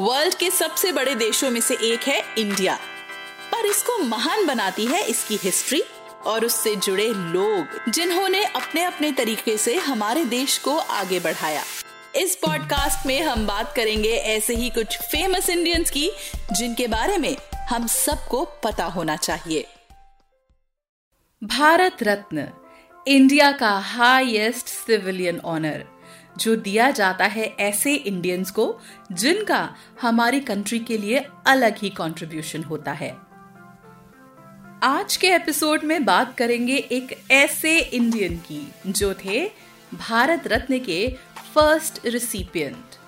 World के सबसे बड़े देशों में से एक है इंडिया। पर इसको महान बनाती है इसकी हिस्ट्री और उससे जुड़े लोग, जिन्होंने अपने अपने तरीके से हमारे देश को आगे बढ़ाया। इस पॉडकास्ट में हम बात करेंगे ऐसे ही कुछ फ़ेमस इंडियंस की, जिनके बारे में हम सबको पता होना चाहिए। भारत रत्न, इंडिया का हाईएस्ट सिविलियन ऑनर जो दिया जाता है ऐसे इंडियंस को, जिनका हमारी कंट्री के लिए अलग ही कंट्रीब्यूशन होता है। आज के एपिसोड में बात करेंगे एक ऐसे इंडियन की, जो थे भारत रत्न के फ़र्स्ट रिसिपियंट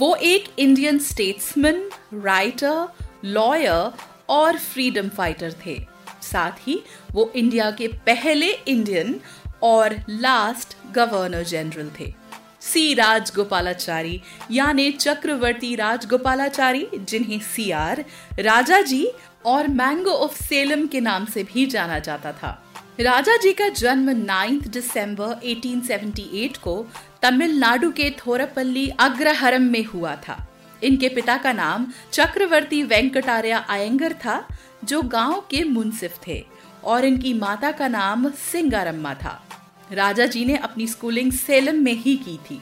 वो एक इंडियन स्टेट्समैन राइटर लॉयर और फ्रीडम फाइटर थे। साथ ही वो इंडिया के पहले इंडियन और लास्ट गवर्नर जनरल थे। सी राजगोपालाचारी, यानी चक्रवर्ती राजगोपालाचारी, जिन्हें सी आर राजा जी और मैंगो ऑफ़ सेलम के नाम से भी जाना जाता था। राजा जी का जन्म 9 दिसंबर 1878 को तमिलनाडु के थोरपल्ली अग्रहरम में हुआ था। इनके पिता का नाम चक्रवर्ती वेंकटार्या आयंगर था, जो गाँव के मुंसिफ थे, और इनकी माता का नाम सिंगारम्मा था। राजा जी ने अपनी स्कूलिंग सेलम में ही की थी।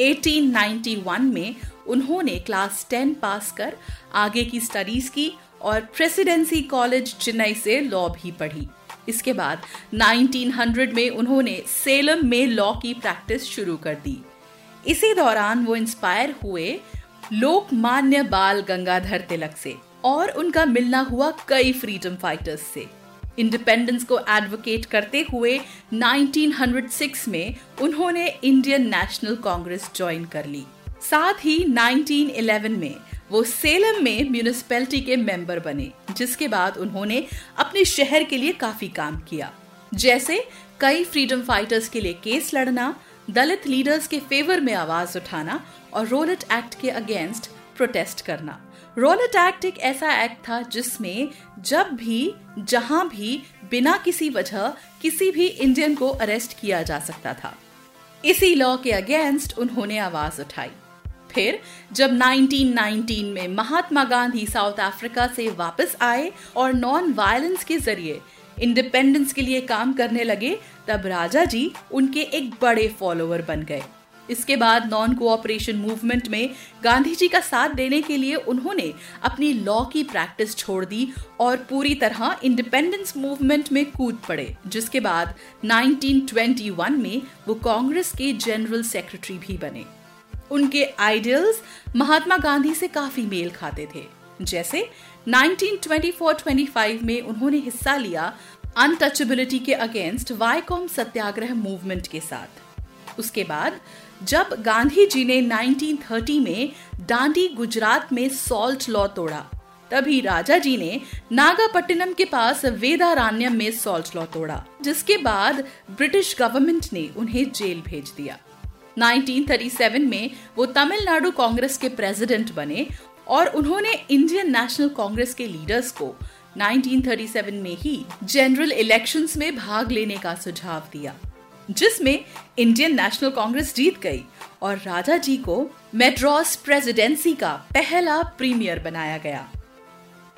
1891 में उन्होंने क्लास 10 पास कर आगे की स्टडीज़ की और प्रेसिडेंसी कॉलेज चेन्नई से लॉ भी पढ़ी। इसके बाद 1900 में उन्होंने सेलम में लॉ की प्रैक्टिस शुरू कर दी। इसी दौरान वो इंस्पायर हुए लोकमान्य बाल गंगाधर तिलक से और उनका मिलना हुआ कई फ्रीडम फाइटर्स से। इंडिपेंडेंस को एडवोकेट करते हुए 1906 में उन्होंने इंडियन नेशनल कांग्रेस ज्वाइन कर ली। साथ ही 1911 में वो सेलम में म्यूनिसपैलिटी के मेंबर बने, जिसके बाद उन्होंने अपने शहर के लिए काफ़ी काम किया। जैसे कई फ्रीडम फाइटर्स के लिए केस लड़ना, दलित लीडर्स के फेवर में आवाज़ उठाना और रोलेट एक्ट के अगेंस्ट प्रोटेस्ट करना। रोलेट एक्ट एक ऐसा एक्ट था जिसमें जब भी, जहाँ भी, बिना किसी वजह किसी भी इंडियन को अरेस्ट किया जा सकता था। इसी लॉ के अगेंस्ट उन्होंने आवाज़ उठाई। फिर, जब 1919 में महात्मा गांधी साउथ अफ्रीका से वापस आए और नॉन वायलेंस के ज़रिए इंडिपेंडेंस के लिए काम करने लगे, तब राजा जी उनके एक बड़े फॉलोअर बन गए। इसके बाद नॉन कोऑपरेशन मूवमेंट में गांधी जी का साथ देने के लिए उन्होंने अपनी लॉ की प्रैक्टिस छोड़ दी और पूरी तरह इंडिपेंडेंस मूवमेंट में कूद पड़े, जिसके बाद 1921 में वो कांग्रेस के जनरल सेक्रेटरी भी बने। उनके आइडियल्स महात्मा गांधी से काफ़ी मेल खाते थे। जैसे 1924-25 में उन्होंने हिस्सा लिया अनटचेबिलिटी के अगेंस्ट वाईकॉम सत्याग्रह मूवमेंट के साथ। उसके बाद, जब गांधी जी ने 1930 में डांडी गुजरात में सॉल्ट लॉ तोड़ा, तभी राजा जी ने नागापट्टिनम के पास वेदारण्यम में सॉल्ट लॉ तोड़ा, जिसके बाद ब्रिटिश गवर्नमेंट ने उन्हें जेल भेज दिया। 1937 में वो तमिलनाडु कांग्रेस के प्रेसिडेंट बने और उन्होंने इंडियन नेशनल कांग्रेस के लीडर्स को 1937 में ही जनरल इलेक्शंस में भाग लेने का सुझाव दिया। जिसमें इंडियन नेशनल कांग्रेस जीत गई और राजा जी को मेड्रॉस प्रेसिडेंसी का पहला प्रीमियर बनाया गया।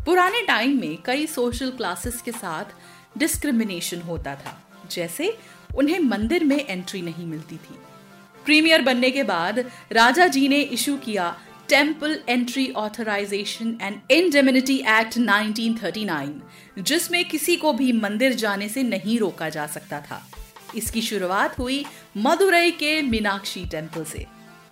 पुराने टाइम में कई सोशल क्लासेस के साथ डिस्क्रिमिनेशन होता था, जैसे उन्हें मंदिर में एंट्री नहीं मिलती थी। प्रीमियर बनने के बाद राजा जी ने इशू किया Temple Entry Authorization and Indemnity Act 1939 जिसमें किसी को भी मंदिर जाने से नहीं रोका जा सकता था। इसकी शुरुआत हुई मदुरई के मीनाक्षी टेंपल से।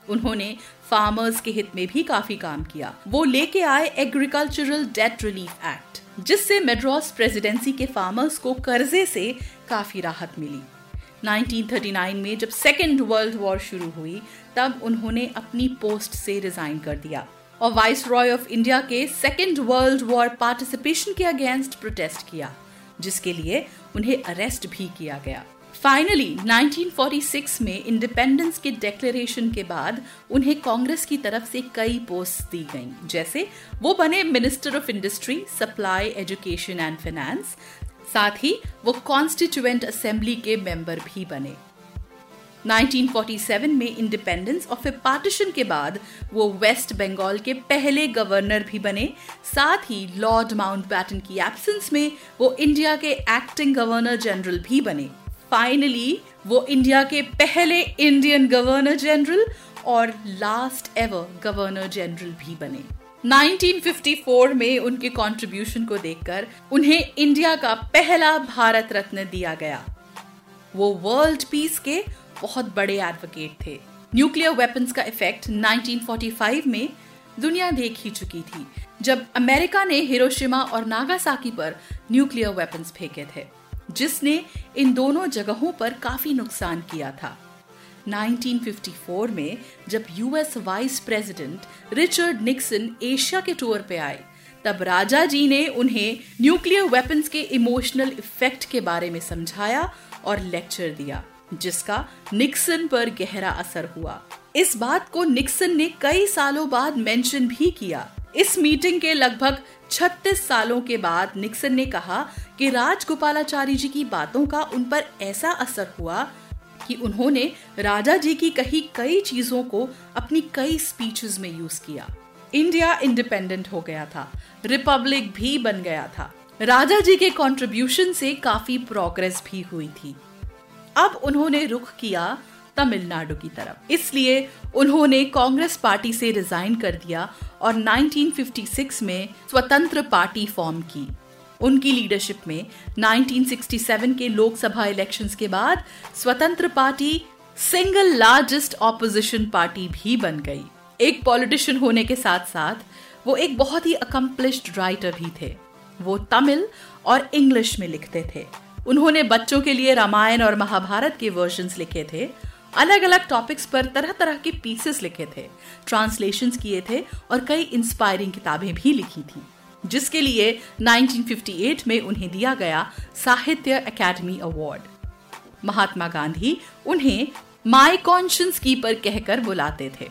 उन्होंने फार्मर्स के हित में भी काफ़ी काम किया। वो लेके आए एग्रीकल्चरल डेट रिलीफ एक्ट जिससे मेड्रॉस प्रेसिडेंसी के फार्मर्स को कर्जे से काफ़ी राहत मिली। 1939 में जब सेकेंड वर्ल्ड वॉर शुरू हुई, तब उन्होंने अपनी पोस्ट से रिजाइन कर दिया और वाइस रॉय ऑफ़ इंडिया के सेकेंड वर्ल्ड वॉर पार्टिसिपेशन के अगेंस्ट प्रोटेस्ट किया, जिसके लिए उन्हें अरेस्ट भी किया गया। फाइनली 1946 में इंडिपेंडेंस के डिक्लेरेशन के बाद उन्हें कांग्रेस की तरफ़ से कई पोस्ट दी गईं। जैसे, वो बने minister of industry supply education and finance साथ ही, वो कॉन्स्टिट्यूएंट असेंबली के मेंबर भी बने। 1947 में इंडिपेंडेंस और फिर पार्टीशन के बाद वो वेस्ट बंगाल के पहले गवर्नर भी बने। साथ ही लॉर्ड माउंट बैटन की एब्सेंस में वो इंडिया के एक्टिंग गवर्नर जनरल भी बने। फाइनली वो इंडिया के पहले इंडियन गवर्नर जनरल और लास्ट एवर गवर्नर जनरल भी बने। 1954 में उनके कंट्रीब्यूशन को देखकर उन्हें इंडिया का पहला भारत रत्न दिया गया। वो वर्ल्ड पीस के बहुत बड़े एडवोकेट थे। न्यूक्लियर वेपन्स का इफ़ेक्ट 1945 में दुनिया देख ही चुकी थी, जब अमेरिका ने हिरोशिमा और नागासाकी पर न्यूक्लियर वेपन्स फेंके थे, जिसने इन दोनों जगहों पर काफ़ी नुकसान किया था। 1954 में जब US vice president Richard Nixon Asia के टूर पे आए, तब राजा जी ने उन्हें न्यूक्लियर वेपन्स के इमोशनल इफ़ेक्ट के बारे में समझाया और लेक्चर दिया, जिसका निक्सन पर गहरा असर हुआ। इस बात को निक्सन ने कई सालों बाद मेंशन भी किया। इस मीटिंग के लगभग 36 सालों के बाद निक्सन ने कहा कि राजगोपालाचारी जी की बातों का उन पर ऐसा असर हुआ कि उन्होंने राजा जी की कही कई चीज़ों को अपनी कई स्पीचेस में यूज़ किया। इंडिया इंडिपेंडेंट हो गया था। रिपब्लिक भी बन गया था। राजा जी के कंट्रीब्यूशन से काफ़ी प्रोग्रेस भी हुई थी। अब उन्होंने रुख किया तमिलनाडु की तरफ़। इसलिए उन्होंने कांग्रेस पार्टी से रिजाइन कर दिया और 1956 में स्वतंत्र पार्टी फॉर्म की। उनकी लीडरशिप में 1967 के लोकसभा इलेक्शंस के बाद Swatantra party, single largest opposition party भी बन गई। एक पॉलिटिशियन होने के साथ साथ वो एक बहुत ही अकम्पलिश्ड राइटर भी थे। वो तमिल और इंग्लिश में लिखते थे। उन्होंने बच्चों के लिए रामायण और महाभारत के वर्जन्स लिखे थे अलग अलग टॉपिक्स पर तरह तरह के पीसेस लिखे थे ट्रांसलेशन किए थे और कई इंस्पायरिंग किताबें भी लिखी थी, जिसके लिए 1958 में उन्हें दिया गया साहित्य अकेडमी अवार्ड महात्मा गांधी उन्हें माई कॉन्शियंस कीपर कहकर बुलाते थे।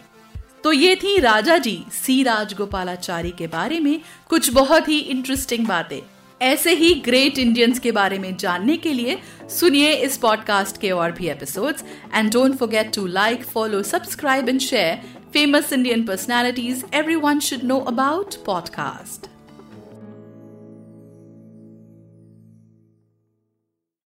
तो ये थी राजा जी सी राजगोपालाचारी के बारे में कुछ बहुत ही इंटरेस्टिंग बातें। ऐसे ही ग्रेट इंडियंस के बारे में जानने के लिए सुनिए इस पॉडकास्ट के और भी episodes and don't forget to like follow subscribe and share famous Indian personalities everyone should know about podcast